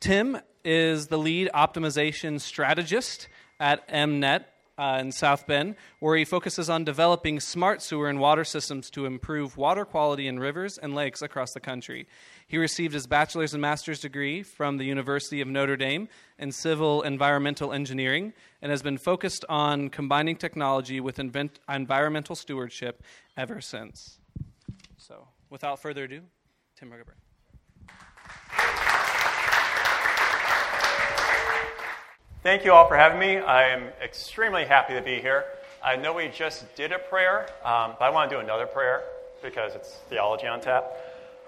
Tim is the lead optimization strategist at EmNet uh, in South Bend, where he focuses on developing smart sewer and water systems to improve water quality in rivers and lakes across the country. He received his bachelor's and master's degree from the University of Notre Dame in civil environmental engineering and has been focused on combining technology with invent- environmental stewardship ever since. So, without further ado, Tim Ruggaber. Thank you all for having me. I am extremely happy to be here. I know we just did a prayer, um, but I want to do another prayer because it's theology on tap.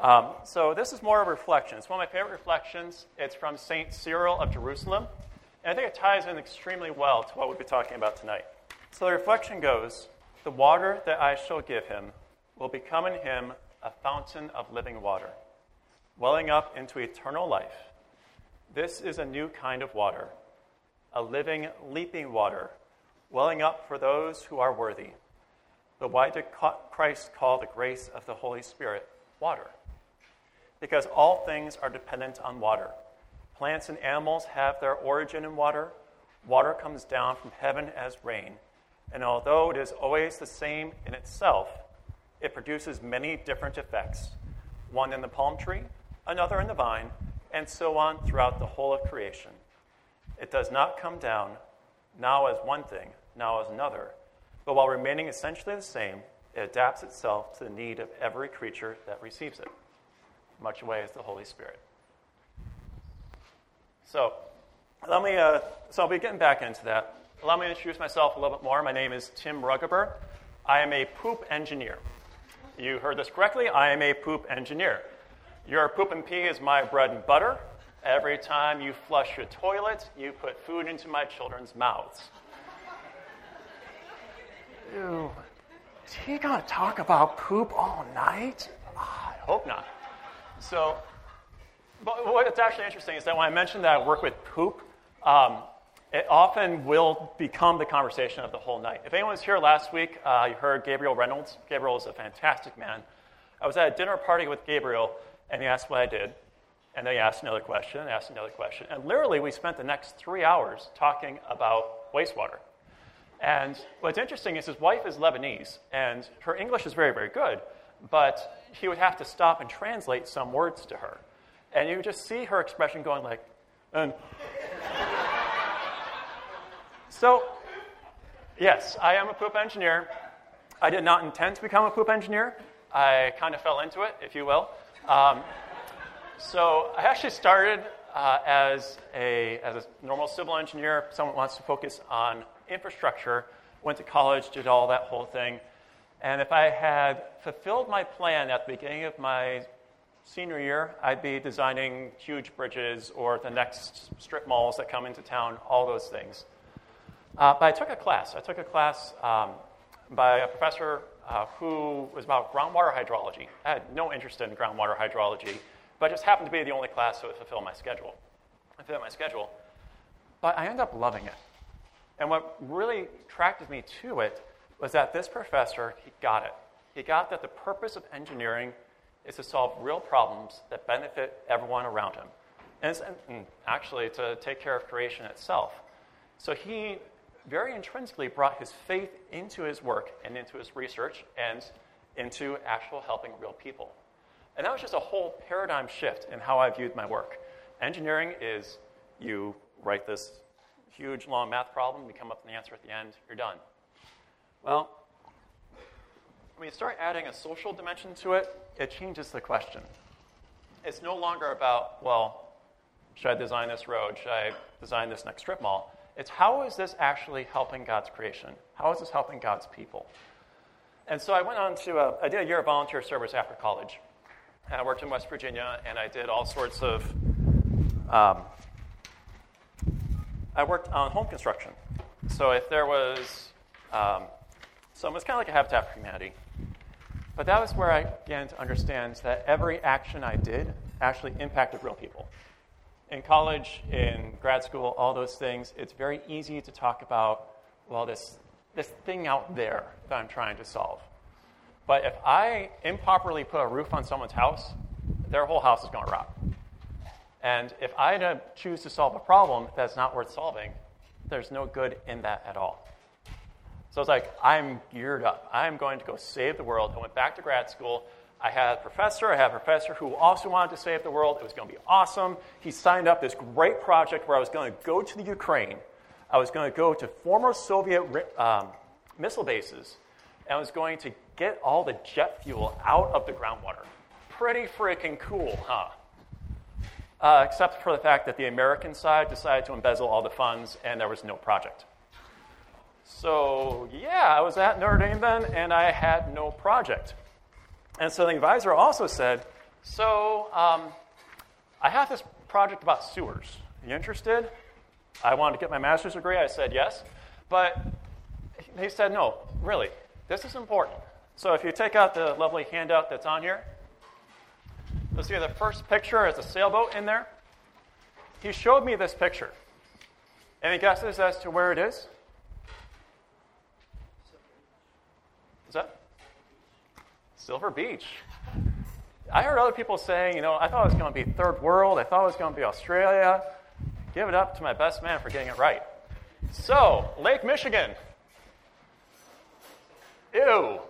Um, so this is more of a reflection. It's one of my favorite reflections. It's from St. Cyril of Jerusalem, and I think it ties in extremely well to what we'll be talking about tonight. So the reflection goes The water that I shall give him will become in him a fountain of living water, welling up into eternal life. This is a new kind of water a living, leaping water, welling up for those who are worthy. But why did Christ call the grace of the Holy Spirit water? Because all things are dependent on water. Plants and animals have their origin in water. Water comes down from heaven as rain. And although it is always the same in itself, it produces many different effects one in the palm tree, another in the vine, and so on throughout the whole of creation. It does not come down now as one thing, now as another, but while remaining essentially the same, it adapts itself to the need of every creature that receives it, much away as the Holy Spirit. So, let me, uh, so I'll be getting back into that. Allow me to introduce myself a little bit more. My name is Tim Ruggaber. I am a poop engineer. You heard this correctly. I am a poop engineer. Your poop and pee is my bread and butter. Every time you flush your toilet, you put food into my children's mouths. Ew. Is he going to talk about poop all night? Oh, I hope not. So, but what's actually interesting is that when I mentioned that I work with poop, um, it often will become the conversation of the whole night. If anyone was here last week, uh, you heard Gabriel Reynolds. Gabriel is a fantastic man. I was at a dinner party with Gabriel, and he asked what I did. And they asked another question, asked another question. And literally, we spent the next three hours talking about wastewater. And what's interesting is his wife is Lebanese, and her English is very, very good, but he would have to stop and translate some words to her. And you just see her expression going like, and. so, yes, I am a poop engineer. I did not intend to become a poop engineer. I kind of fell into it, if you will. Um, so I actually started uh, as, a, as a normal civil engineer, someone wants to focus on infrastructure, went to college, did all that whole thing. And if I had fulfilled my plan at the beginning of my senior year, I'd be designing huge bridges or the next strip malls that come into town, all those things. Uh, but I took a class. I took a class um, by a professor uh, who was about groundwater hydrology. I had no interest in groundwater hydrology but it just happened to be the only class that would fulfill my schedule. I fit my schedule. But I ended up loving it. And what really attracted me to it was that this professor, he got it. He got that the purpose of engineering is to solve real problems that benefit everyone around him. And, and actually to take care of creation itself. So he very intrinsically brought his faith into his work and into his research and into actual helping real people. And that was just a whole paradigm shift in how I viewed my work. Engineering is you write this huge, long math problem, you come up with an answer at the end, you're done. Well, when you start adding a social dimension to it, it changes the question. It's no longer about, well, should I design this road? Should I design this next strip mall? It's how is this actually helping God's creation? How is this helping God's people? And so I went on to, a, I did a year of volunteer service after college. I worked in West Virginia, and I did all sorts of. Um, I worked on home construction. So if there was, um, so it was kind of like a Habitat for Humanity. But that was where I began to understand that every action I did actually impacted real people. In college, in grad school, all those things, it's very easy to talk about, well, this, this thing out there that I'm trying to solve. But if I improperly put a roof on someone's house, their whole house is going to rot. And if I choose to solve a problem that's not worth solving, there's no good in that at all. So it's like, I'm geared up. I'm going to go save the world. I went back to grad school. I had a professor. I had a professor who also wanted to save the world. It was going to be awesome. He signed up this great project where I was going to go to the Ukraine. I was going to go to former Soviet um, missile bases, and was going to get all the jet fuel out of the groundwater. Pretty freaking cool, huh? Uh, except for the fact that the American side decided to embezzle all the funds, and there was no project. So, yeah, I was at Notre Dame then, and I had no project. And so the advisor also said, So, um, I have this project about sewers. Are you interested? I wanted to get my master's degree. I said yes. But he said, No, really, this is important. So, if you take out the lovely handout that's on here, you'll see the first picture is a sailboat in there. He showed me this picture. Any guesses as to where it is? Is that? Silver Beach. I heard other people saying, you know, I thought it was going to be third world. I thought it was going to be Australia. Give it up to my best man for getting it right. So, Lake Michigan. Ew.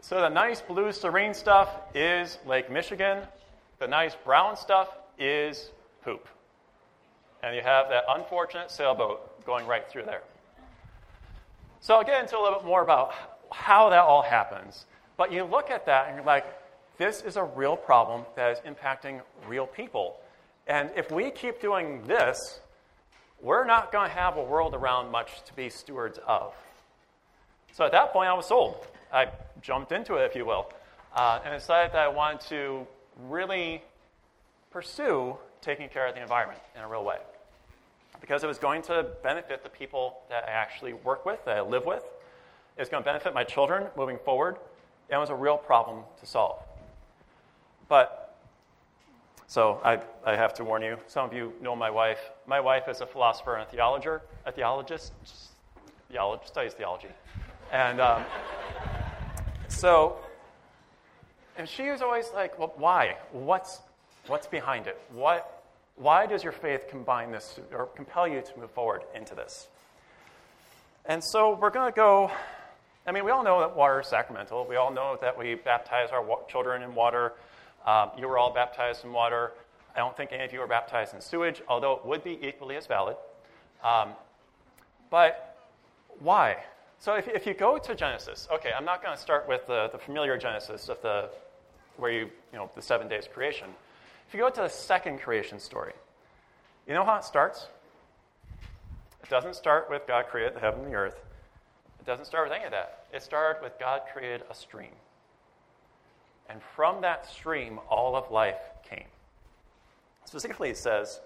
So, the nice blue serene stuff is Lake Michigan. The nice brown stuff is poop. And you have that unfortunate sailboat going right through there. So I'll get into a little bit more about how that all happens. But you look at that and you're like, this is a real problem that is impacting real people. And if we keep doing this, we're not going to have a world around much to be stewards of. So at that point, I was sold. I jumped into it, if you will, uh, and decided that I wanted to really pursue taking care of the environment in a real way because it was going to benefit the people that I actually work with, that I live with. It was going to benefit my children moving forward. And it was a real problem to solve. But, so I, I have to warn you, some of you know my wife. My wife is a philosopher and a theologer, a theologist, theologist studies theology. And um, so, and she was always like, well, why? What's, what's behind it? What, why does your faith combine this or compel you to move forward into this? And so we're going to go. I mean, we all know that water is sacramental. We all know that we baptize our wa- children in water. Um, you were all baptized in water. I don't think any of you were baptized in sewage, although it would be equally as valid. Um, but why? So if, if you go to Genesis, okay, I'm not going to start with the, the familiar Genesis of the where you, you know, the seven days creation. If you go to the second creation story, you know how it starts? It doesn't start with God created the heaven and the earth. It doesn't start with any of that. It started with God created a stream. And from that stream, all of life came. Specifically, it says,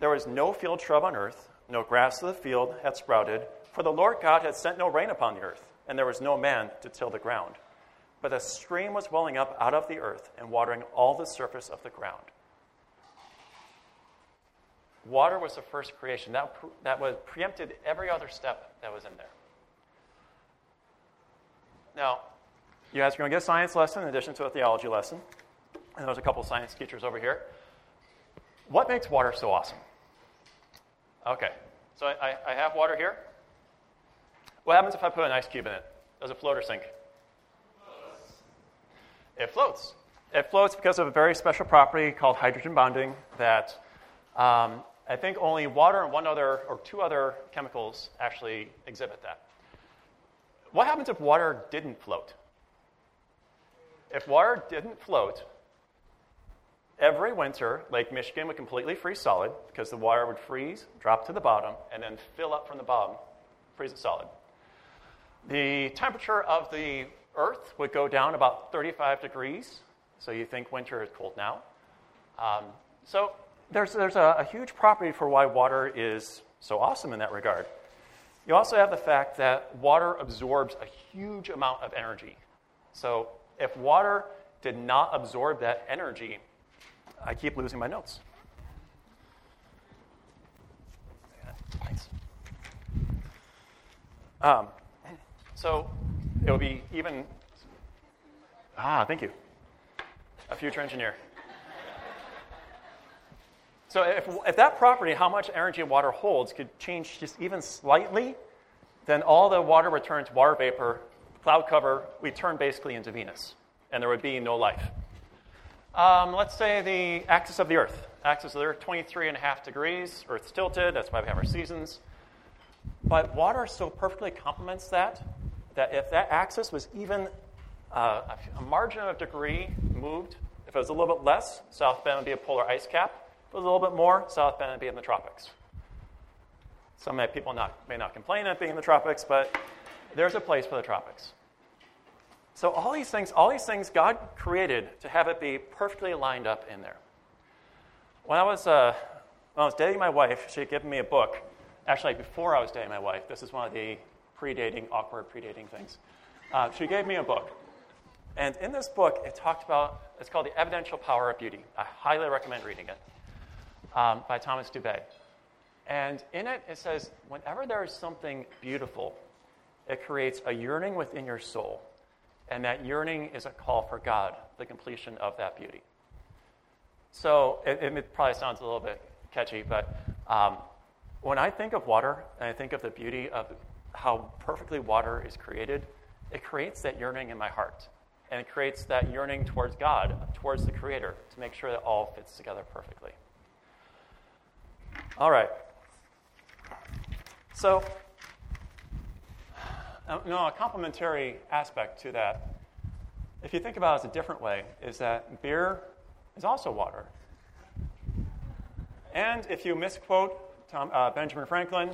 There was no field shrub on earth, no grass of the field had sprouted, for the Lord God had sent no rain upon the earth, and there was no man to till the ground. But a stream was welling up out of the earth and watering all the surface of the ground. Water was the first creation. That, that was preempted every other step that was in there. Now, you guys are going to get a science lesson in addition to a theology lesson. And there's a couple science teachers over here. What makes water so awesome? Okay, so I, I have water here. What happens if I put an ice cube in it? Does it float or sink? It floats. It floats because of a very special property called hydrogen bonding that um, I think only water and one other or two other chemicals actually exhibit that. What happens if water didn't float? If water didn't float, every winter, Lake Michigan would completely freeze solid because the water would freeze, drop to the bottom, and then fill up from the bottom, freeze it solid. The temperature of the Earth would go down about 35 degrees. So you think winter is cold now. Um, so there's, there's a, a huge property for why water is so awesome in that regard. You also have the fact that water absorbs a huge amount of energy. So if water did not absorb that energy, I keep losing my notes. Um, so it will be even. Ah, thank you. A future engineer. So if, if that property, how much energy water holds, could change just even slightly, then all the water to water vapor, cloud cover, we turn basically into Venus, and there would be no life. Um, let's say the axis of the Earth. Axis of the Earth, 23 and a half degrees. Earth's tilted. That's why we have our seasons. But water so perfectly complements that that if that axis was even uh, a margin of degree moved, if it was a little bit less, South Bend would be a polar ice cap. If it was a little bit more, South Bend would be in the tropics. Some people not, may not complain at being in the tropics, but there's a place for the tropics. So all these things, all these things God created to have it be perfectly lined up in there. When I was, uh, when I was dating my wife, she had given me a book. Actually, before I was dating my wife, this is one of the predating, awkward predating things. Uh, she gave me a book. And in this book, it talked about, it's called The Evidential Power of Beauty. I highly recommend reading it um, by Thomas Dubay. And in it, it says, whenever there is something beautiful, it creates a yearning within your soul and that yearning is a call for God, the completion of that beauty. So it, it probably sounds a little bit catchy, but um, when I think of water and I think of the beauty of how perfectly water is created, it creates that yearning in my heart. And it creates that yearning towards God, towards the Creator, to make sure that all fits together perfectly. All right. So uh, no, a complementary aspect to that, if you think about it a different way, is that beer is also water. And if you misquote Tom, uh, Benjamin Franklin,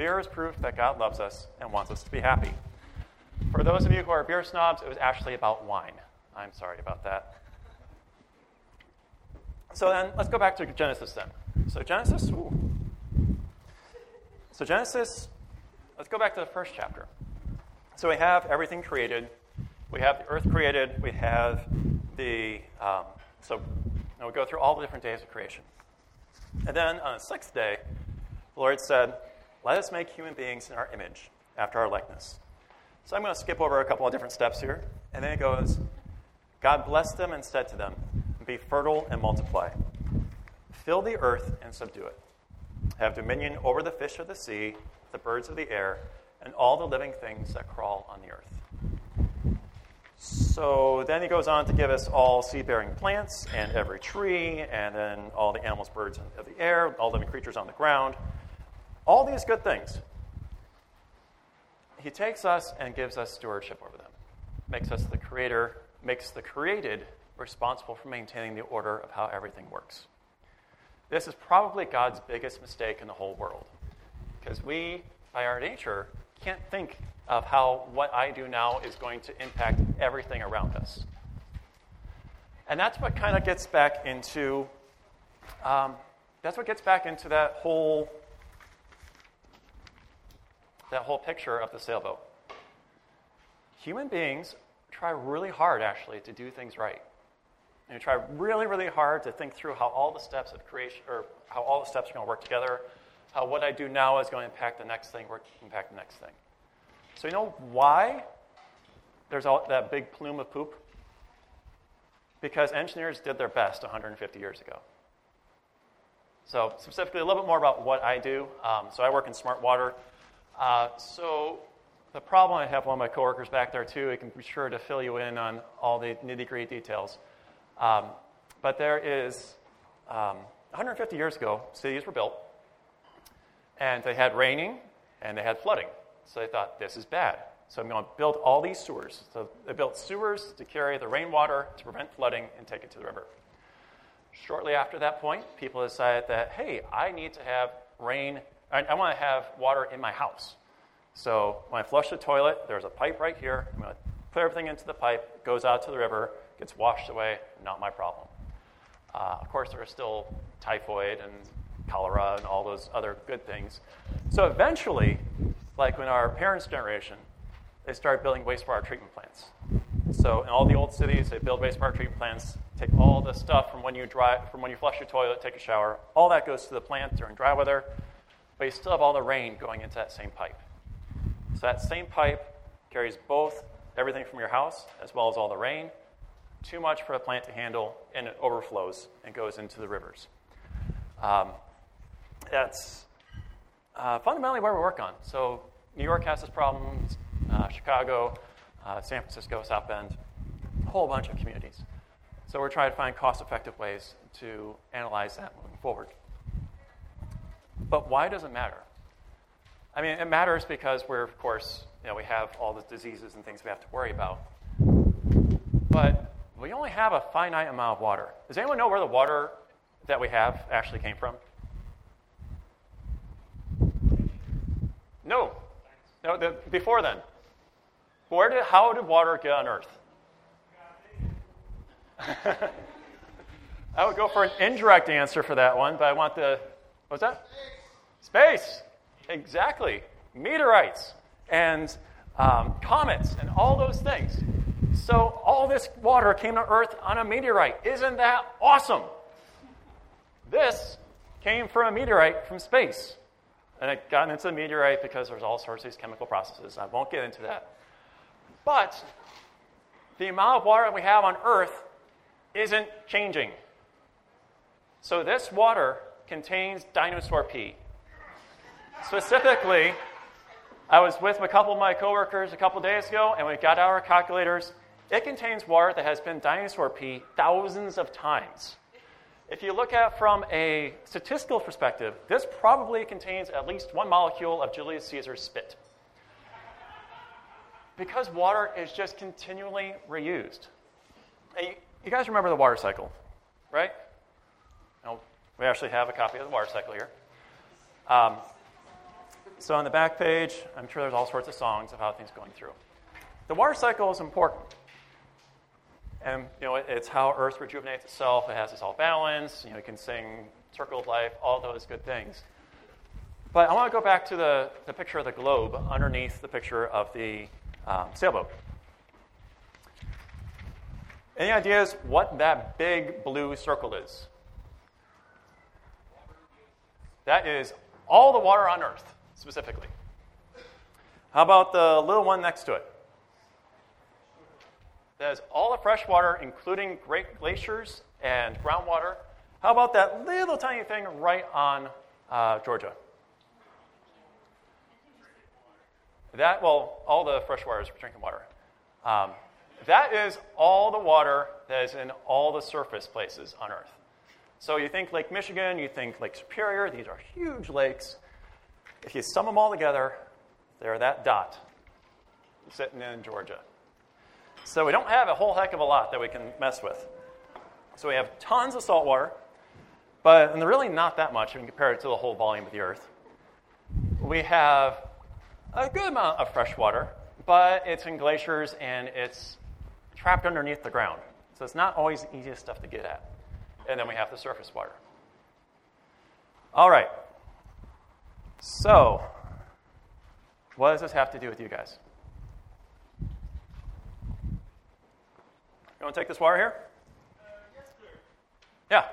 beer is proof that God loves us and wants us to be happy. For those of you who are beer snobs, it was actually about wine. I'm sorry about that. So then, let's go back to Genesis then. So Genesis, ooh. so Genesis, let's go back to the first chapter. So we have everything created. We have the earth created. We have the, um, so we go through all the different days of creation. And then on the sixth day, the Lord said, Let us make human beings in our image, after our likeness. So I'm going to skip over a couple of different steps here. And then it goes, God blessed them and said to them, Be fertile and multiply. Fill the earth and subdue it. Have dominion over the fish of the sea, the birds of the air, and all the living things that crawl on the earth. So then he goes on to give us all seed bearing plants and every tree, and then all the animals, birds of the air, all living creatures on the ground. All these good things. He takes us and gives us stewardship over them, makes us the creator, makes the created responsible for maintaining the order of how everything works. This is probably God's biggest mistake in the whole world. Because we, by our nature, can't think of how what I do now is going to impact everything around us. And that's what kind of gets back into um, that's what gets back into that whole that whole picture of the sailboat. Human beings try really hard actually to do things right. And we try really, really hard to think through how all the steps of creation or how all the steps are going to work together, how what I do now is going to impact the next thing, work impact the next thing. So you know why there's all, that big plume of poop? Because engineers did their best 150 years ago. So specifically, a little bit more about what I do. Um, so I work in smart water. Uh, so the problem I have one of my coworkers back there too. He can be sure to fill you in on all the nitty-gritty details. Um, but there is um, 150 years ago, cities were built, and they had raining and they had flooding. So they thought, this is bad. So I'm going to build all these sewers. So they built sewers to carry the rainwater to prevent flooding and take it to the river. Shortly after that point, people decided that, hey, I need to have rain, I, I want to have water in my house. So when I flush the toilet, there's a pipe right here. I'm going to put everything into the pipe, goes out to the river, gets washed away, not my problem. Uh, of course, there are still typhoid and cholera and all those other good things. So eventually, like when our parents' generation, they started building wastewater treatment plants. So in all the old cities, they build wastewater treatment plants, take all the stuff from when you dry, from when you flush your toilet, take a shower, all that goes to the plant during dry weather, but you still have all the rain going into that same pipe. So that same pipe carries both everything from your house as well as all the rain. Too much for a plant to handle, and it overflows and goes into the rivers. Um, that's uh, fundamentally where we work on. So New York has this problem, uh, Chicago, uh, San Francisco, South Bend, a whole bunch of communities. So we're trying to find cost-effective ways to analyze that moving forward. But why does it matter? I mean, it matters because we're, of course, you know, we have all the diseases and things we have to worry about. But we only have a finite amount of water. Does anyone know where the water that we have actually came from? No. No, the, before then. Where did, how did water get on Earth? I would go for an indirect answer for that one, but I want the, what's that? Space. Space. Exactly. Meteorites and um, comets and all those things. So all this water came to Earth on a meteorite. Isn't that awesome? This came from a meteorite from space. And it got into the meteorite because there's all sorts of these chemical processes. I won't get into that. But the amount of water we have on Earth isn't changing. So this water contains dinosaur pee. Specifically, I was with a couple of my coworkers a couple days ago, and we got out our calculators. It contains water that has been dinosaur pee thousands of times. If you look at from a statistical perspective, this probably contains at least one molecule of Julius Caesar's spit. Because water is just continually reused. You, you, guys remember the water cycle, right? We actually have a copy of the water cycle here. Um, so on the back page, I'm sure there's all sorts of songs of how things going through. The water cycle is important. And you know, it's how Earth rejuvenates itself. It has this all balance. You know, you can sing Circle of Life, all those good things. But I want to go back to the, the picture of the globe underneath the picture of the um, sailboat. Any ideas what that big blue circle is? That is all the water on Earth, specifically. How about the little one next to it? That is all the fresh water, including great glaciers and groundwater. How about that little tiny thing right on uh, Georgia? That, well, all the fresh water is drinking water. Um, that is all the water that is in all the surface places on Earth. So you think Lake Michigan, you think Lake Superior, these are huge lakes. If you sum them all together, they're that dot sitting in Georgia. So we don't have a whole heck of a lot that we can mess with. So we have tons of salt water, but and really not that much when you compare it to the whole volume of the Earth. We have a good amount of fresh water, but it's in glaciers and it's trapped underneath the ground. So it's not always the easiest stuff to get at. And then we have the surface water. All right. So, what does this have to do with you guys? You want to take this wire here? Uh, yes, sir. Yeah.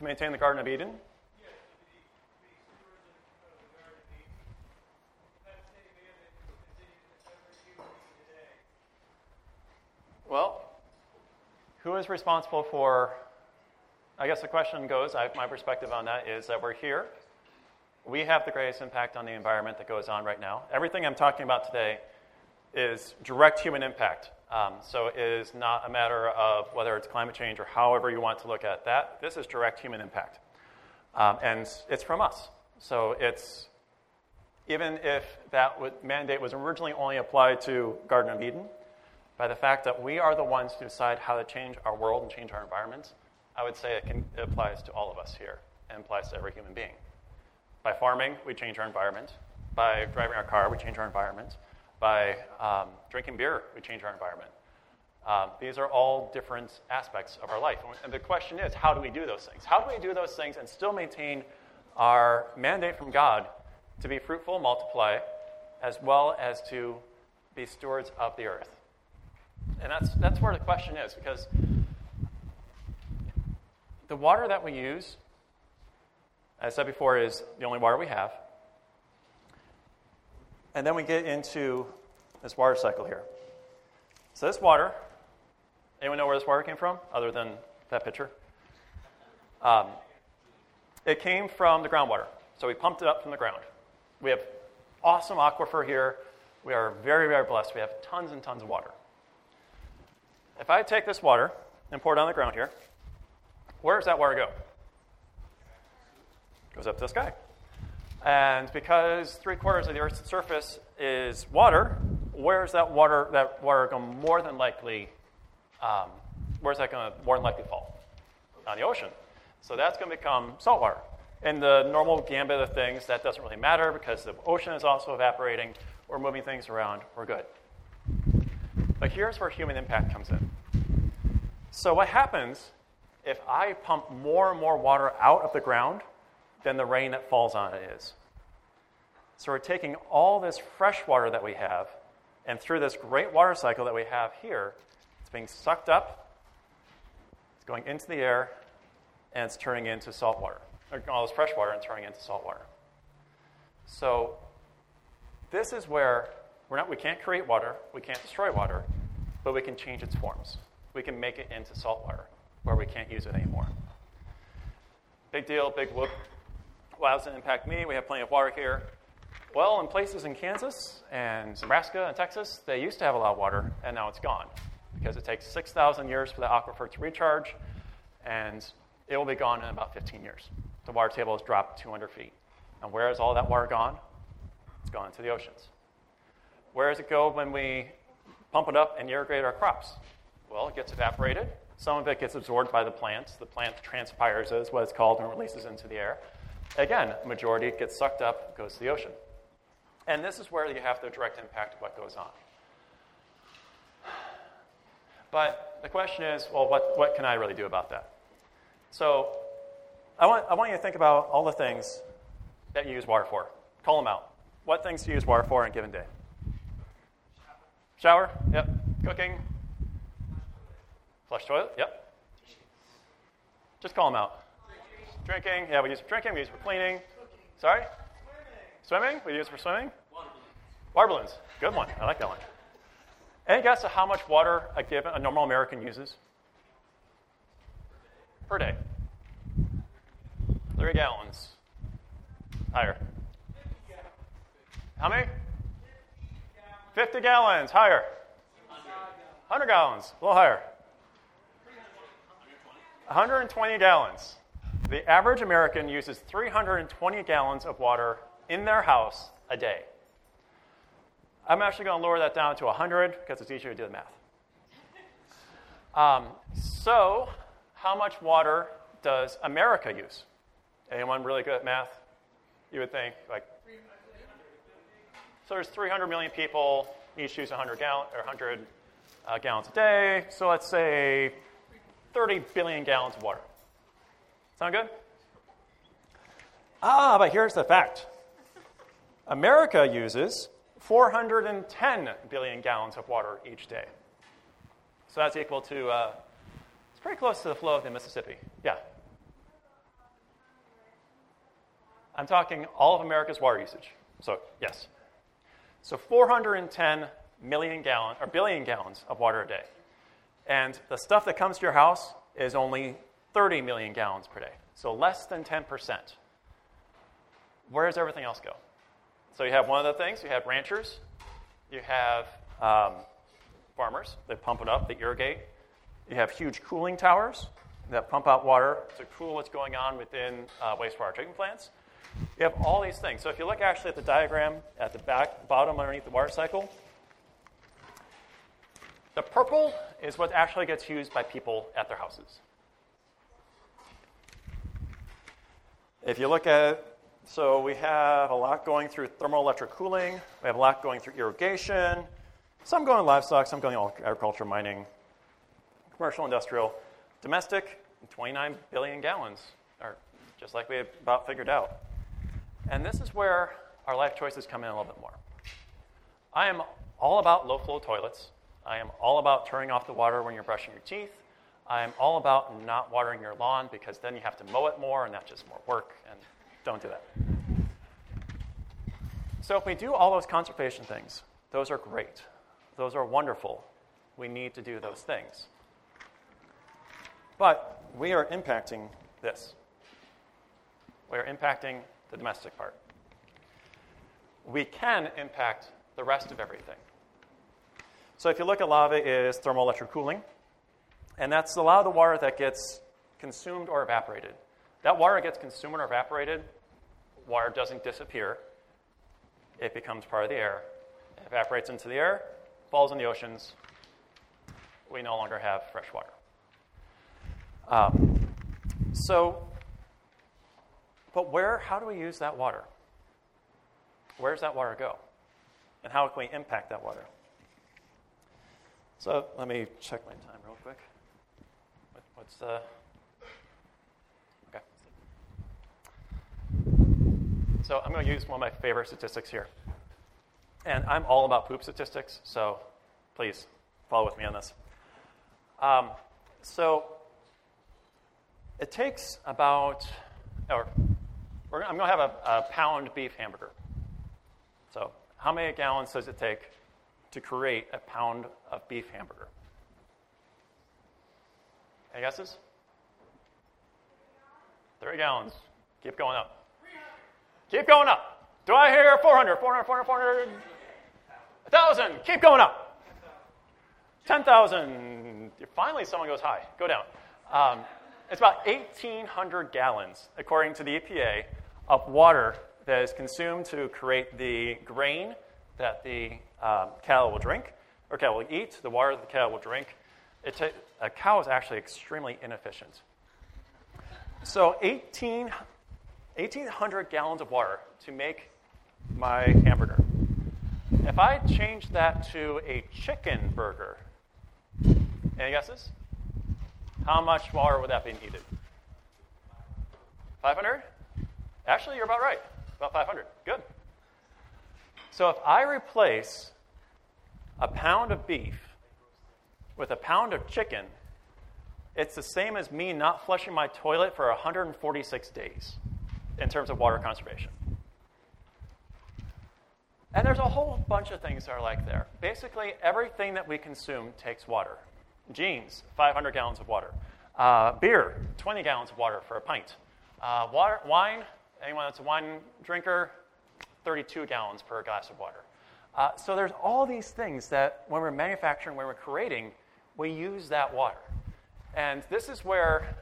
To maintain the Garden of Eden? Well, who is responsible for? I guess the question goes, I, my perspective on that is that we're here. We have the greatest impact on the environment that goes on right now. Everything I'm talking about today is direct human impact. Um, so it is not a matter of whether it's climate change or however you want to look at that. This is direct human impact. Um, and it's from us. So it's, even if that mandate was originally only applied to Garden of Eden, by the fact that we are the ones to decide how to change our world and change our environment, I would say it, can, it applies to all of us here and applies to every human being. By farming, we change our environment. By driving our car, we change our environment. By um, drinking beer, we change our environment. Um, these are all different aspects of our life. And the question is, how do we do those things? How do we do those things and still maintain our mandate from God to be fruitful, multiply, as well as to be stewards of the earth? And that's, that's where the question is, because the water that we use, as I said before, is the only water we have. And then we get into this water cycle here. So this water, anyone know where this water came from other than that picture? Um, it came from the groundwater. So we pumped it up from the ground. We have awesome aquifer here. We are very, very blessed. We have tons and tons of water. If I take this water and pour it on the ground here, where does that water go? Goes up to the sky. And because three quarters of the Earth's surface is water, where's that water that water going to more than likely um, where's that going to more than likely fall? On the ocean. So that's going to become saltwater. In the normal gambit of things, that doesn't really matter because the ocean is also evaporating. We're moving things around. We're good. But here's where human impact comes in. So what happens if I pump more and more water out of the ground than the rain that falls on it is? So we're taking all this fresh water that we have, and through this great water cycle that we have here, it's being sucked up, it's going into the air, and it's turning into salt water. All this fresh water and turning into salt water. So this is where we're not, we can't create water, we can't destroy water, but we can change its forms. We can make it into salt water where we can't use it anymore. Big deal, big whoop. Why does it impact me? We have plenty of water here. Well, in places in Kansas and Nebraska and Texas, they used to have a lot of water, and now it's gone because it takes 6,000 years for the aquifer to recharge, and it will be gone in about 15 years. The water table has dropped 200 feet. And where is all that water gone? It's gone into the oceans. Where does it go when we pump it up and irrigate our crops? Well, it gets evaporated. Some of it gets absorbed by the plants. The plant transpires, is what it's called, and releases into the air. Again, majority gets sucked up, goes to the ocean. And this is where you have the direct impact of what goes on. But the question is well, what, what can I really do about that? So I want, I want you to think about all the things that you use water for. Call them out. What things do you use water for on a given day? Shower? Yep. Cooking? Flush toilet? Yep. Just call them out. Drinking? Yeah, we use it for drinking. We use it for cleaning. Sorry? Swimming? We use it for swimming? Water balloons. Good one. I like that one. Any guess of how much water a given a normal American uses per day? Three gallons. Higher. How many? 50 gallons. Higher. 100 gallons. A little higher. 120 gallons. The average American uses 320 gallons of water in their house a day. I'm actually going to lower that down to 100 because it's easier to do the math. Um, so, how much water does America use? Anyone really good at math? You would think like. So there's 300 million people, each use 100 gallon or 100 uh, gallons a day. So let's say 30 billion gallons of water. Sound good? Ah, but here's the fact. America uses 410 billion gallons of water each day. So that's equal to, uh, it's pretty close to the flow of the Mississippi. Yeah. I'm talking all of America's water usage. So, yes. So 410 million gallon or billion gallons of water a day. And the stuff that comes to your house is only 30 million gallons per day. So less than 10%. Where does everything else go? So you have one of the things, you have ranchers, you have um, farmers that pump it up, that irrigate. You have huge cooling towers that pump out water to cool what's going on within uh, wastewater treatment plants. You have all these things. So if you look actually at the diagram at the back, bottom underneath the water cycle, the purple is what actually gets used by people at their houses. If you look at, so we have a lot going through thermoelectric cooling, we have a lot going through irrigation, some going livestock, some going agriculture, mining, commercial, industrial, domestic, 29 billion gallons, or just like we about figured out. And this is where our life choices come in a little bit more. I am all about low flow toilets. I am all about turning off the water when you're brushing your teeth. I am all about not watering your lawn because then you have to mow it more and that's just more work. And Don't do that. So if we do all those conservation things, those are great. Those are wonderful. We need to do those things. But we are impacting this. We are impacting the domestic part. We can impact the rest of everything. So if you look at lava is thermoelectric cooling, and that's a lot of the water that gets consumed or evaporated. That water gets consumed or evaporated, water doesn't disappear. It becomes part of the air, it evaporates into the air, falls in the oceans. We no longer have fresh water. Um, so, but where, how do we use that water? Where does that water go? And how can we impact that water? So let me check my time real quick. What's the. Okay. So I'm going to use one of my favorite statistics here. And I'm all about poop statistics, so please follow with me on this. Um, so it takes about, or I'm going to have a, a pound beef hamburger. So, how many gallons does it take to create a pound of beef hamburger? Any guesses? Three gallons. Keep going up. Keep going up. Do I hear 400, 400, 400, 400? 1,000. Keep going up. 10,000. Finally, someone goes high. Go down. Um, it's about 1,800 gallons, according to the EPA, of water that is consumed to create the grain that the um, cattle will drink, or cattle will eat, the water that the cattle will drink. Ta- a cow is actually extremely inefficient. So 18, 1,800 gallons of water to make my hamburger. If I change that to a chicken burger, any guesses? How much water would that be needed? 500? Actually, you're about right. About 500. Good. So if I replace a pound of beef with a pound of chicken, it's the same as me not flushing my toilet for 146 days in terms of water conservation. And there's a whole bunch of things that are like there. Basically, everything that we consume takes water. Jeans, 500 gallons of water. Uh, beer, 20 gallons of water for a pint. Uh, water, wine, anyone that's a wine drinker, 32 gallons per glass of water. Uh, so there's all these things that when we're manufacturing, when we're creating, we use that water. And this is where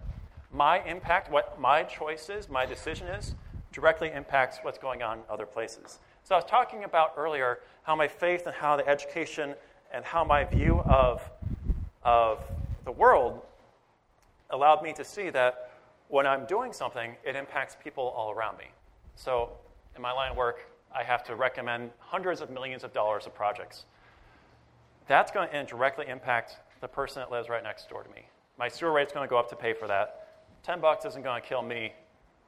my impact, what my choice is, my decision is, directly impacts what's going on other places. So I was talking about earlier how my faith and how the education and how my view of, of the world allowed me to see that when I'm doing something, it impacts people all around me. So in my line of work, I have to recommend hundreds of millions of dollars of projects. That's going to directly impact the person that lives right next door to me. My sewer rate's going to go up to pay for that. 10 bucks isn't going to kill me,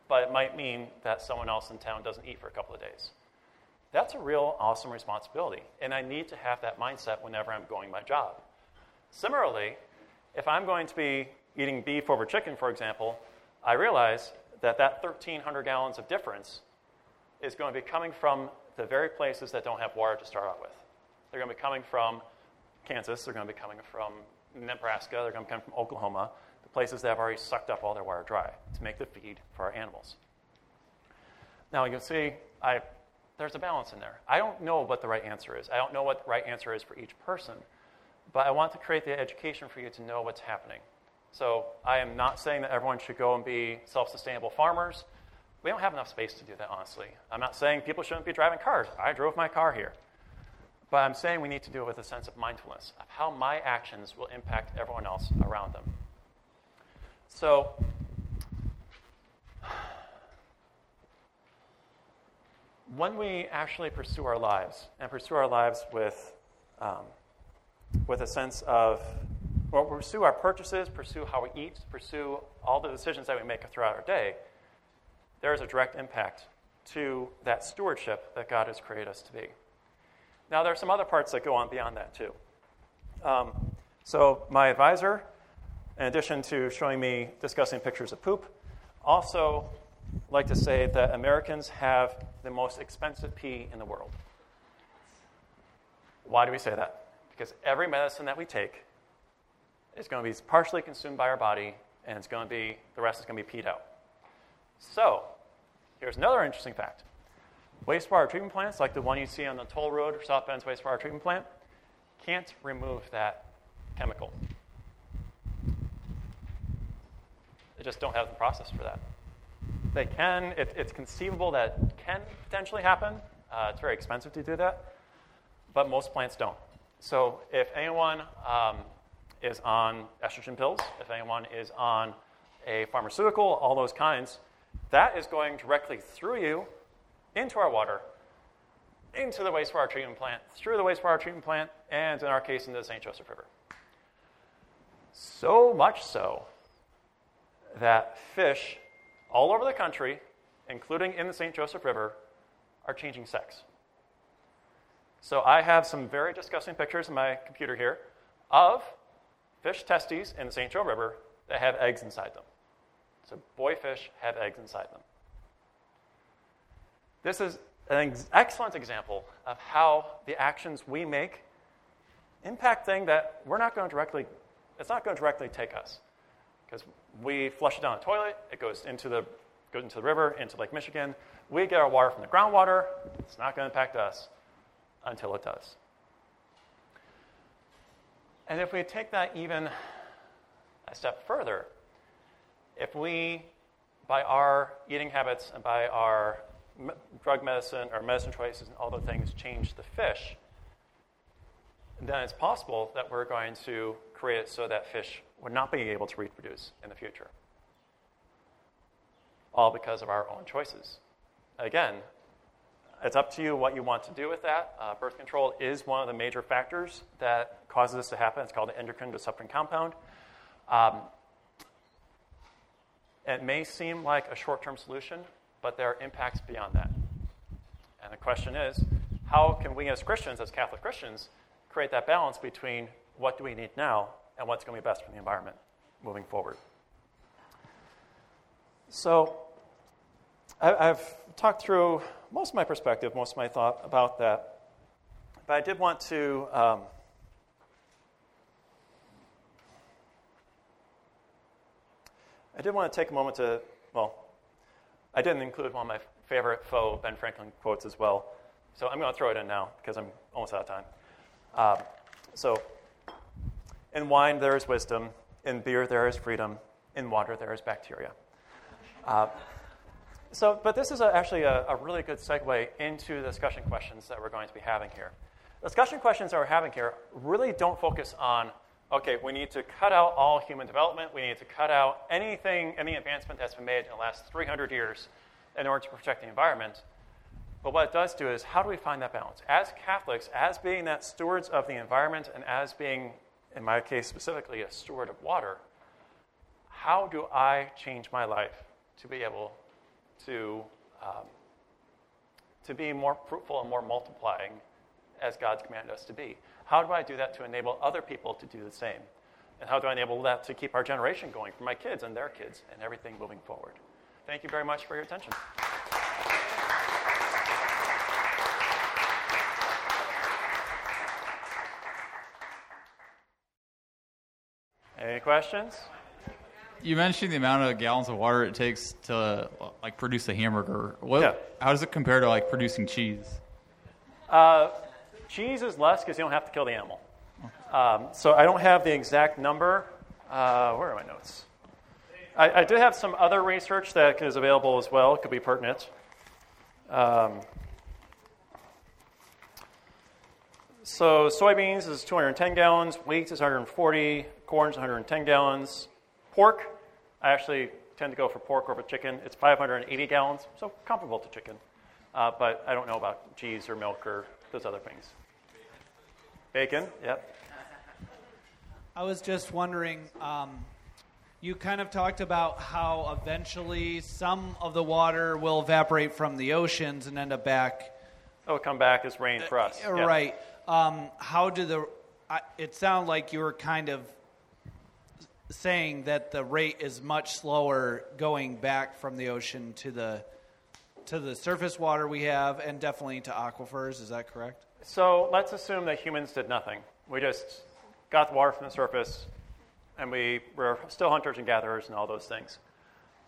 but it might mean that someone else in town doesn't eat for a couple of days. That's a real awesome responsibility, and I need to have that mindset whenever I'm going my job. Similarly, if I'm going to be eating beef over chicken, for example, I realize that that 1,300 gallons of difference is going to be coming from the very places that don't have water to start out with. They're going to be coming from Kansas, they're going to be coming from Nebraska, they're going to coming from Oklahoma, the places that have already sucked up all their water dry to make the feed for our animals. Now you can see I, there's a balance in there. I don't know what the right answer is. I don't know what the right answer is for each person, but I want to create the education for you to know what's happening. So I am not saying that everyone should go and be self-sustainable farmers. We don't have enough space to do that, honestly. I'm not saying people shouldn't be driving cars. I drove my car here. But I'm saying we need to do it with a sense of mindfulness of how my actions will impact everyone else around them. So, when we actually pursue our lives and pursue our lives with, um, with a sense of, or pursue our purchases, pursue how we eat, pursue all the decisions that we make throughout our day, there is a direct impact to that stewardship that God has created us to be. Now, there are some other parts that go on beyond that, too. Um, so, my advisor, in addition to showing me discussing pictures of poop, also like to say that Americans have the most expensive pee in the world. Why do we say that? Because every medicine that we take is going to be partially consumed by our body, and it's going to be the rest is going to be peed out. So, here's another interesting fact: wastewater treatment plants, like the one you see on the toll road or South Bend's wastewater treatment plant, can't remove that chemical. They just don't have the process for that. They can, it, it's conceivable that can potentially happen. Uh, it's very expensive to do that, but most plants don't. So if anyone um, is on estrogen pills, if anyone is on a pharmaceutical, all those kinds, that is going directly through you into our water, into the wastewater treatment plant, through the wastewater treatment plant, and in our case, into the St. Joseph River. So much so that fish all over the country, including in the St. Joseph River, are changing sex. So I have some very disgusting pictures in my computer here of fish testes in the St. Joe River that have eggs inside them. So boy fish have eggs inside them. This is an ex- excellent example of how the actions we make impact things that we're not going to directly, it's not going to directly take us. Because we flush it down the toilet, it goes into the, goes into the river, into Lake Michigan. We get our water from the groundwater, it's not going to impact us until it does. And if we take that even a step further, if we, by our eating habits and by our drug medicine or medicine choices and the things, change the fish, then it's possible that we're going to create so that fish would not be able to reproduce in the future. All because of our own choices. Again, it's up to you what you want to do with that. Uh, birth control is one of the major factors that causes this to happen. It's called the endocrine disrupting compound. Um, it may seem like a short term solution, but there are impacts beyond that. And the question is how can we, as Christians, as Catholic Christians, create that balance between what do we need now and what's going to be best for the environment moving forward? So, I've talked through most of my perspective, most of my thought about that, but I did want to. Um, I did want to take a moment to, well, I didn't include one of my favorite faux Ben Franklin quotes as well, so I'm going to throw it in now because I'm almost out of time. Uh, so, in wine there is wisdom, in beer there is freedom, in water there is bacteria. Uh, so, but this is a, actually a, a, really good segue into the discussion questions that we're going to be having here. The discussion questions that we're having here really don't focus on, okay, we need to cut out all human development, we need to cut out anything, any advancement that's been made in the last 300 years in order to protect the environment. But what it does do is, how do we find that balance? As Catholics, as being that stewards of the environment, and as being, in my case specifically, a steward of water, how do I change my life to be able to, um, to be more fruitful and more multiplying as God's commanded us to be? How do I do that to enable other people to do the same? And how do I enable that to keep our generation going for my kids and their kids and everything moving forward? Thank you very much for your attention. Any questions? You mentioned the amount of gallons of water it takes to like produce a hamburger. What, Yeah. How does it compare to like producing cheese? Uh, cheese is less because you don't have to kill the animal. Um, so I don't have the exact number. Uh, where are my notes? I, I have some other research that is available as well. Could be pertinent. Um, so soybeans is 210 gallons, wheat is 140, corn is 110 gallons. Pork, I actually tend to go for pork over chicken. It's 580 gallons, so comparable to chicken. Uh, but I don't know about cheese or milk or those other things. Bacon, yep. I was just wondering, um, you kind of talked about how eventually some of the water will evaporate from the oceans and end up back. Would come back as rain for us. Uh, yeah. Right. Um, how do the? I, it sounded like you were kind of saying that the rate is much slower going back from the ocean to the to the surface water we have, and definitely to aquifers. Is that correct? So let's assume that humans did nothing. We just got the water from the surface, and we were still hunters and gatherers and all those things.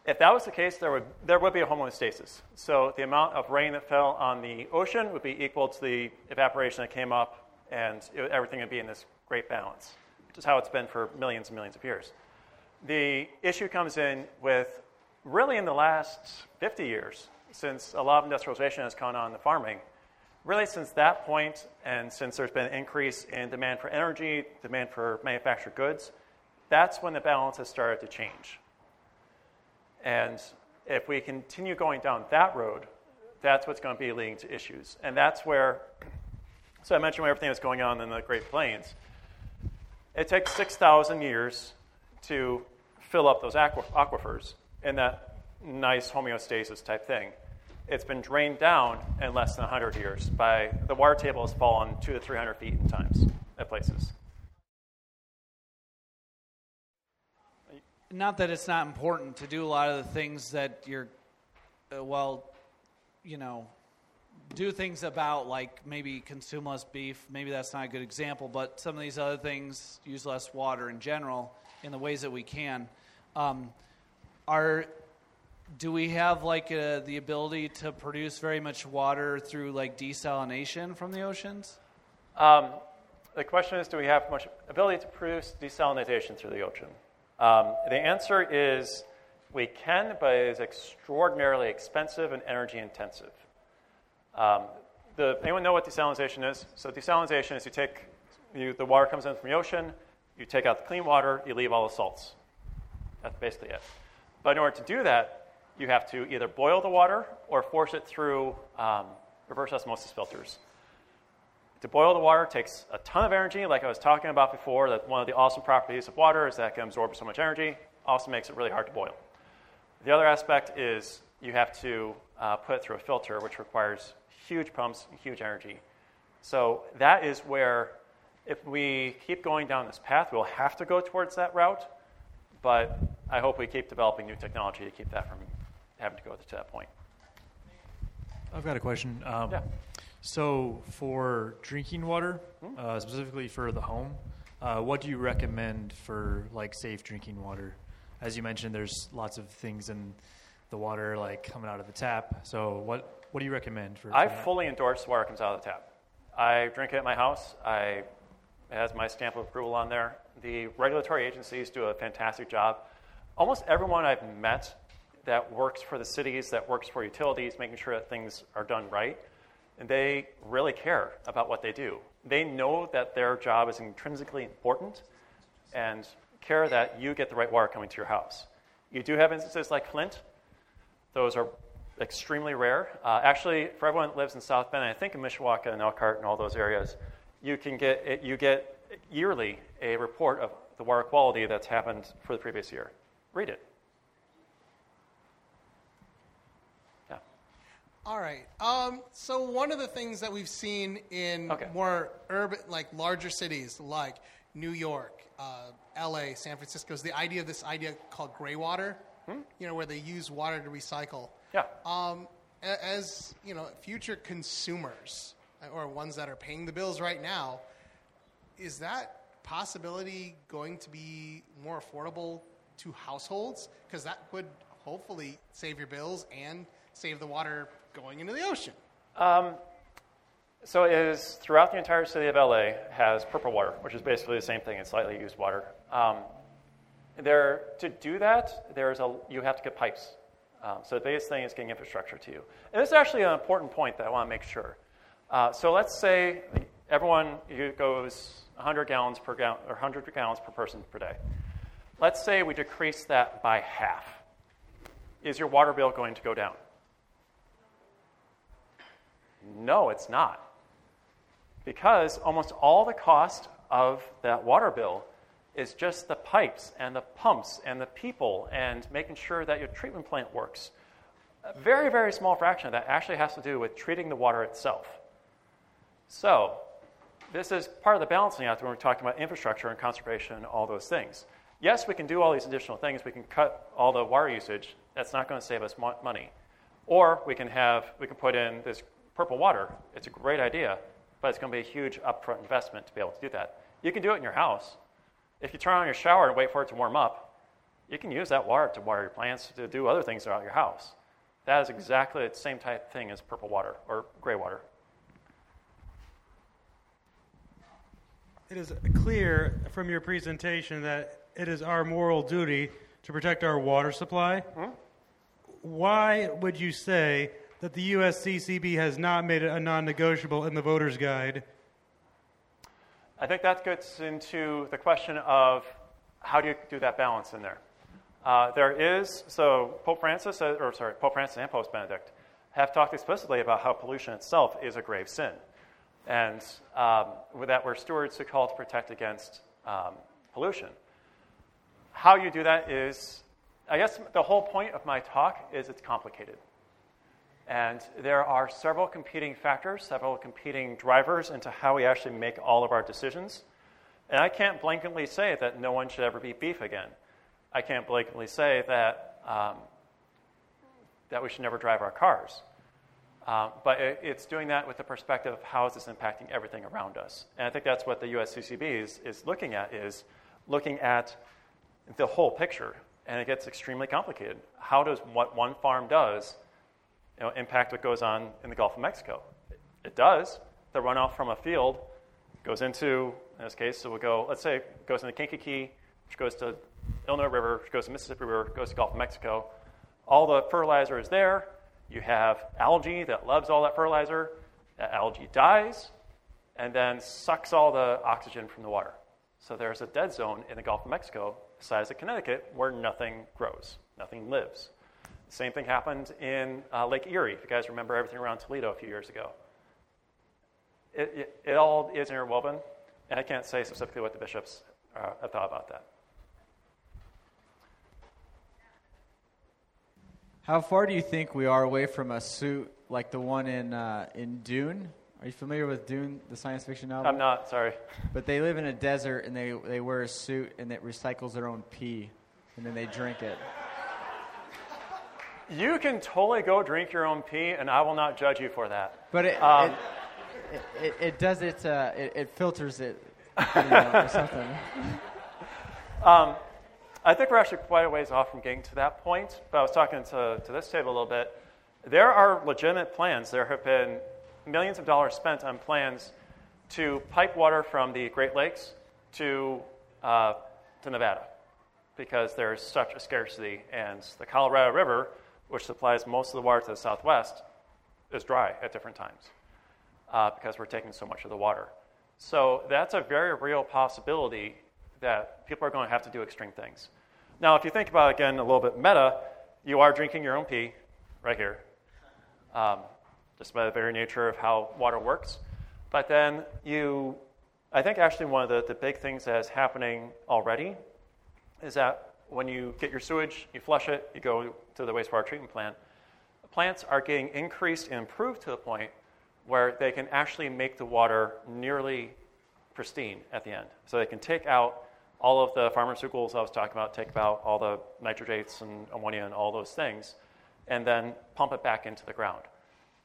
If that was the case, there would, there would be a homeostasis. So the amount of rain that fell on the ocean would be equal to the evaporation that came up, and it, everything would be in this great balance, which is how it's been for millions and millions of years. The issue comes in with really in the last 50 years, since a lot of industrialization has gone on in the farming. Really, since that point, and since there's been an increase in demand for energy, demand for manufactured goods, that's when the balance has started to change. And if we continue going down that road, that's what's going to be leading to issues. And that's where, so I mentioned everything that's going on in the Great Plains. It takes 6,000 years to fill up those aquifers in that nice homeostasis type thing. It's been drained down in less than 100 years by the water table has fallen two to 300 feet in times at places. not that it's not important to do a lot of the things that you're, uh, well, you know, do things about like maybe consume less beef. Maybe that's not a good example, but some of these other things use less water in general in the ways that we can. Um, are do we have like uh, the ability to produce very much water through like desalination from the oceans? Um, the question is, do we have much ability to produce desalination through the ocean? Um, the answer is we can, but it is extraordinarily expensive and energy intensive. Um, the, anyone know what desalination is? So desalination is you take you, the water comes in from the ocean, you take out the clean water, you leave all the salts. That's basically it. But in order to do that, you have to either boil the water or force it through um, reverse osmosis filters. To boil the water takes a ton of energy, like I was talking about before. That one of the awesome properties of water is that it can absorb so much energy. Also makes it really hard to boil. The other aspect is you have to uh, put it through a filter, which requires huge pumps and huge energy. So that is where, if we keep going down this path, we'll have to go towards that route. But I hope we keep developing new technology to keep that from having to go to that point. I've got a question. Um, yeah. So, for drinking water, hmm? uh, specifically for the home, uh, what do you recommend for like safe drinking water? As you mentioned, there's lots of things in the water like coming out of the tap. So, what what do you recommend for? I fully endorse water comes out of the tap. I drink it at my house. I it has my stamp of approval on there. The regulatory agencies do a fantastic job. Almost everyone I've met that works for the cities, that works for utilities, making sure that things are done right and they really care about what they do. They know that their job is intrinsically important and care that you get the right water coming to your house. You do have instances like Flint. Those are extremely rare. Uh, actually, for everyone that lives in South Bend, I think in Mishawaka and Elkhart and all those areas, you can get you get yearly a report of the water quality that's happened for the previous year. Read it. All right. Um, so one of the things that we've seen in okay. more urban, like larger cities, like New York, uh, L.A., San Francisco, is the idea of this idea called gray water. Hmm? You know, where they use water to recycle. Yeah. Um, as you know, future consumers or ones that are paying the bills right now, is that possibility going to be more affordable to households? Because that would hopefully save your bills and save the water going into the ocean? Um, so it is throughout the entire city of LA has purple water, which is basically the same thing. It's slightly used water. Um, there to do that, there's a you have to get pipes. Um, so the biggest thing is getting infrastructure to you. And this is actually an important point that I want to make sure. Uh, so let's say everyone goes 100 gallons per gallon or 100 gallons per person per day. Let's say we decrease that by half. Is your water bill going to go down? No, it's not. Because almost all the cost of that water bill is just the pipes and the pumps and the people and making sure that your treatment plant works. A very, very small fraction of that actually has to do with treating the water itself. So, this is part of the balancing act when we're talking about infrastructure and conservation and all those things. yes, we can do all these additional things. We can cut all the water usage. That's not going to save us money. Or we can have we can put in this purple water. It's a great idea, but it's going to be a huge upfront investment to be able to do that. You can do it in your house. If you turn on your shower and wait for it to warm up, you can use that water to water your plants, to do other things throughout your house. That is exactly the same type of thing as purple water or gray water. It is clear from your presentation that it is our moral duty to protect our water supply. Mm-hmm. Why would you say that the USCCB has not made it a non negotiable in the voter's guide? I think that gets into the question of how do you do that balance in there. Uh, there is so Pope Francis, uh, or sorry, Pope Francis and Pope Benedict have talked explicitly about how pollution itself is a grave sin, and um, that we're stewards who call to protect against um, pollution. How you do that is, I guess, the whole point of my talk is it's complicated. And there are several competing factors, several competing drivers into how we actually make all of our decisions. And I can't blanketly say that no one should ever eat beef again. I can't blanketly say that, um, that we should never drive our cars. Um, but it, it's doing that with the perspective of how is this impacting everything around us. And I think that's what the USCCB is, is looking at, is looking at the whole picture. And it gets extremely complicated. How does what one farm does you know, impact what goes on in the Gulf of Mexico? It does. The runoff from a field goes into, in this case, so we'll go, let's say it goes into Kankakee, which goes to Illinois River, which goes to Mississippi River, goes to Gulf of Mexico. All the fertilizer is there. You have algae that loves all that fertilizer. That algae dies and then sucks all the oxygen from the water. So there's a dead zone in the Gulf of Mexico, the size of Connecticut, where nothing grows, nothing lives. Same thing happened in uh, Lake Erie, if you guys remember everything around Toledo a few years ago. It, it, it all is interwoven, and I can't say specifically what the bishops uh, have thought about that. How far do you think we are away from a suit like the one in uh, in Dune? Are you familiar with Dune, the science fiction novel? I'm not, sorry. But they live in a desert and they, they wear a suit and it recycles their own pee and then they drink it. You can totally go drink your own pee, and I will not judge you for that. But it, Um, it, it, it, does it, uh, it, it filters it you know, or something. Um, I think we're actually quite a ways off from getting to that point, but I was talking to, to this table a little bit. There are legitimate plans. There have been millions of dollars spent on plans to pipe water from the Great Lakes to, uh, to Nevada because there's such a scarcity. And the Colorado River, which supplies most of the water to the southwest, is dry at different times uh, because we're taking so much of the water. So that's a very real possibility that people are going to have to do extreme things. Now, if you think about it again a little bit meta, you are drinking your own pee right here, um, just by the very nature of how water works. But then you, I think actually one of the, the big things that is happening already is that when you get your sewage, you flush it, you go to the wastewater treatment plant, plants are getting increased and improved to the point where they can actually make the water nearly pristine at the end. So they can take out all of the pharmaceuticals I was talking about, take out all the nitrates and ammonia and all those things, and then pump it back into the ground.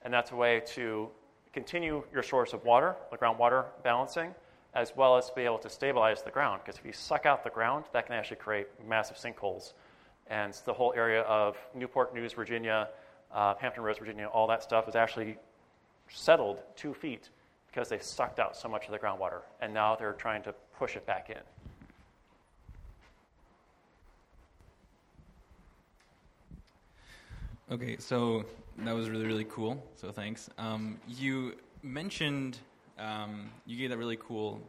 And that's a way to continue your source of water, the groundwater balancing, as well as be able to stabilize the ground. Because if you suck out the ground, that can actually create massive sinkholes. And the whole area of Newport News, Virginia, uh, Hampton Roads, Virginia, all that stuff is actually settled two feet because they sucked out so much of the groundwater. And now they're trying to push it back in. Okay, so that was really really cool. So thanks. Um, you mentioned um, you gave that really cool,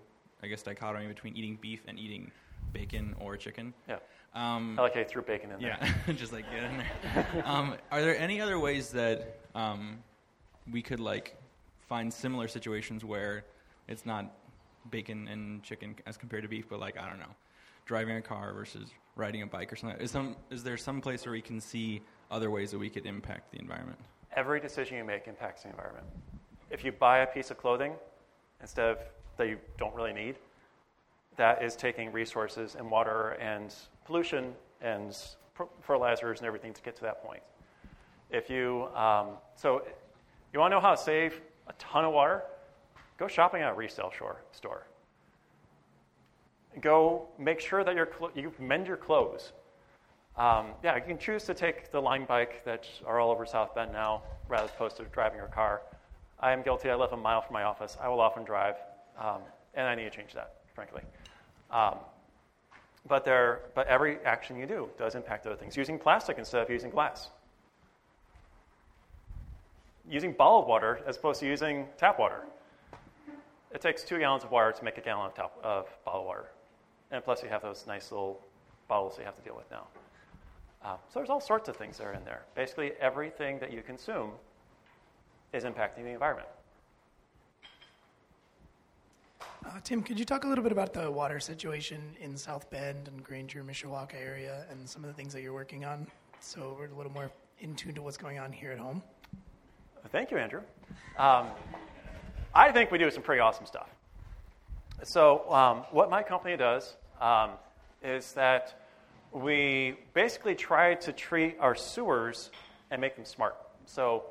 I guess, dichotomy between eating beef and eating bacon or chicken. Yeah. Um, I like how you threw bacon in there. yeah, just like get in there. um, are there any other ways that um, we could like find similar situations where it's not bacon and chicken as compared to beef, but like I don't know, driving a car versus riding a bike or something? Is some is there some place where we can see other ways that we could impact the environment? Every decision you make impacts the environment. If you buy a piece of clothing instead of that you don't really need, that is taking resources and water and pollution and fertilizers and everything to get to that point. If you, um, so you want to know how to save a ton of water? Go shopping at a resale store. Go make sure that you mend your clothes. Um, yeah, you can choose to take the Lime bike that are all over South Bend now, rather opposed to driving your car. I am guilty. I live a mile from my office. I will often drive, um, and I need to change that, frankly. Um, but, there, but every action you do does impact other things. Using plastic instead of using glass. Using bottled water as opposed to using tap water. It takes two gallons of water to make a gallon of, tap, of bottled water. And plus, you have those nice little bottles you have to deal with now. Uh, so there's all sorts of things that are in there. Basically, everything that you consume is impacting the environment. Uh, Tim, could you talk a little bit about the water situation in South Bend and Granger, Mishawaka area, and some of the things that you're working on, so we're a little more in tune to what's going on here at home? Thank you, Andrew. Um, I think we do some pretty awesome stuff. So, um, what my company does um, is that we basically try to treat our sewers and make them smart. So,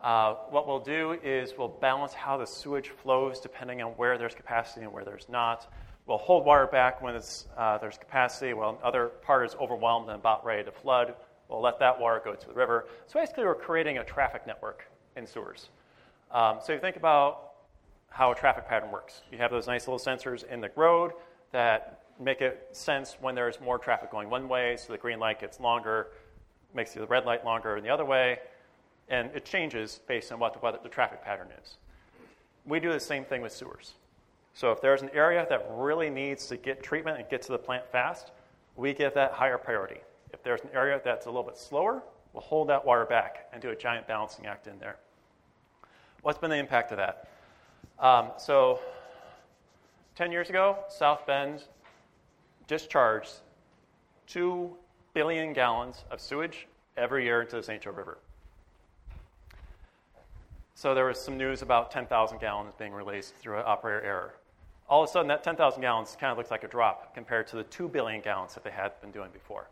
uh, what we'll do is we'll balance how the sewage flows depending on where there's capacity and where there's not. We'll hold water back when uh, there's capacity, while another part is overwhelmed and about ready to flood. We'll let that water go to the river. So basically, we're creating a traffic network in sewers. Um, so you think about how a traffic pattern works. You have those nice little sensors in the road that make it sense when there's more traffic going one way, so the green light gets longer, makes the red light longer in the other way, and it changes based on what the, what the traffic pattern is. We do the same thing with sewers. So if there's an area that really needs to get treatment and get to the plant fast, we give that higher priority. If there's an area that's a little bit slower, we'll hold that water back and do a giant balancing act in there. What's been the impact of that? Um, so, 10 years ago, South Bend discharged 2 billion gallons of sewage every year into the St. Joe River. So there was some news about 10,000 gallons being released through an operator error. All of a sudden, that 10,000 gallons kind of looks like a drop compared to the 2 billion gallons that they had been doing before.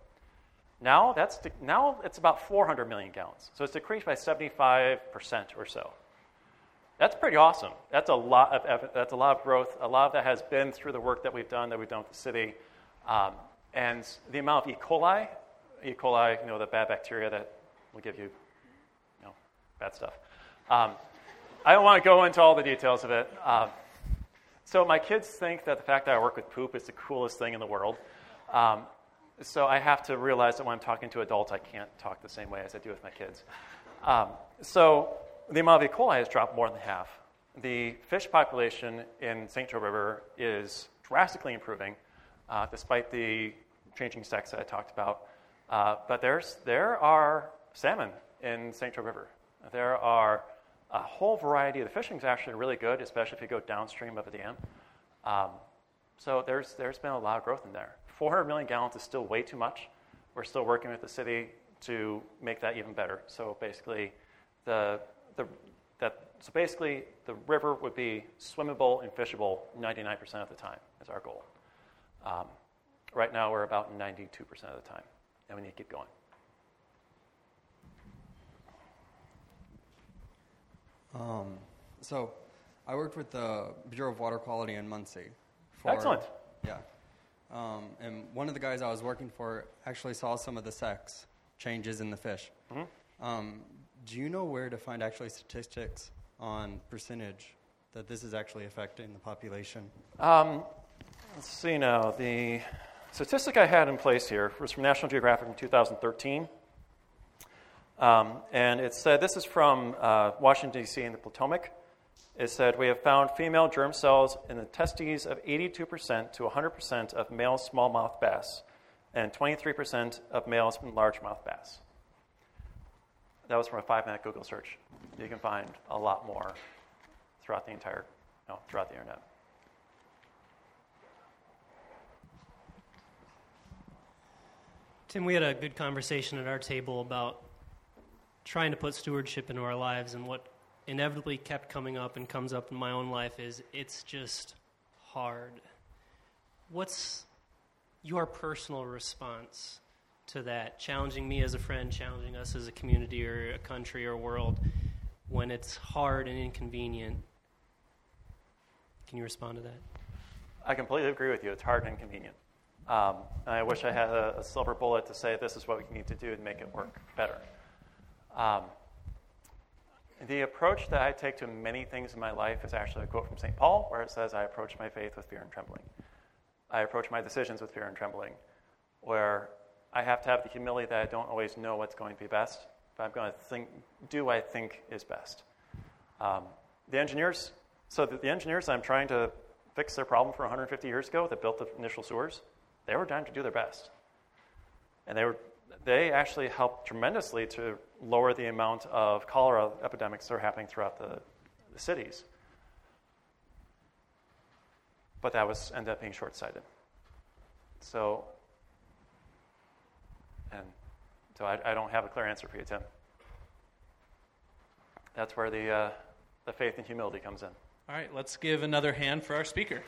Now, that's now it's about 400 million gallons. So it's decreased by 75% or so. That's pretty awesome. That's a lot of that's a lot of growth. A lot of that has been through the work that we've done that we've done with the city, um, and the amount of E. coli, E. coli, you know, the bad bacteria that will give you, you know, bad stuff. Um, I don't want to go into all the details of it. Um, so my kids think that the fact that I work with poop is the coolest thing in the world. Um, so I have to realize that when I'm talking to adults, I can't talk the same way as I do with my kids. Um, so the amount of E. coli has dropped more than half. The fish population in St. Joe River is drastically improving, uh, despite the changing sex that I talked about. Uh, but there's, there are salmon in St. Joe River. There are a whole variety. Of the fishing is actually really good, especially if you go downstream of a dam. Um, so there's, there's been a lot of growth in there. 400 million gallons is still way too much. We're still working with the city to make that even better. So basically, the the, that, so basically, the river would be swimmable and fishable 99% of the time, is our goal. Um, right now, we're about 92% of the time, and we need to keep going. Um, so, I worked with the Bureau of Water Quality in Muncie. For, Excellent. Yeah. Um, and one of the guys I was working for actually saw some of the sex changes in the fish. Mm-hmm. Um, do you know where to find actually statistics on percentage that this is actually affecting the population? Um, let's see now. The statistic I had in place here was from National Geographic in 2013. Um, and it said this is from uh, Washington, D.C., in the Potomac. It said, We have found female germ cells in the testes of 82% to 100% of male smallmouth bass and 23% of male largemouth bass. That was from a five minute Google search. You can find a lot more throughout the entire, no, throughout the internet. Tim, we had a good conversation at our table about trying to put stewardship into our lives, and what inevitably kept coming up and comes up in my own life is it's just hard. what's your personal response to that? Challenging me as a friend, challenging us as a community or a country or a world when it's hard and inconvenient. Can you respond to that? I completely agree with you. It's hard and inconvenient. Um, and I wish I had a, a, silver bullet to say this is what we need to do to make it work better. Um, the approach that I take to many things in my life is actually a quote from St. Paul, where it says, I approach my faith with fear and trembling. I approach my decisions with fear and trembling, where I have to have the humility that I don't always know what's going to be best, but I'm going to think, do what I think is best. Um, the engineers, so the, the engineers I'm trying to fix their problem for 150 years ago that built the initial sewers, they were trying to do their best. And they were they actually helped tremendously to lower the amount of cholera epidemics that are happening throughout the, the cities. But that was ended up being short-sighted. So, and so I, I, don't have a clear answer for you, Tim. That's where the uh, the faith and humility comes in. All right, let's give another hand for our speaker.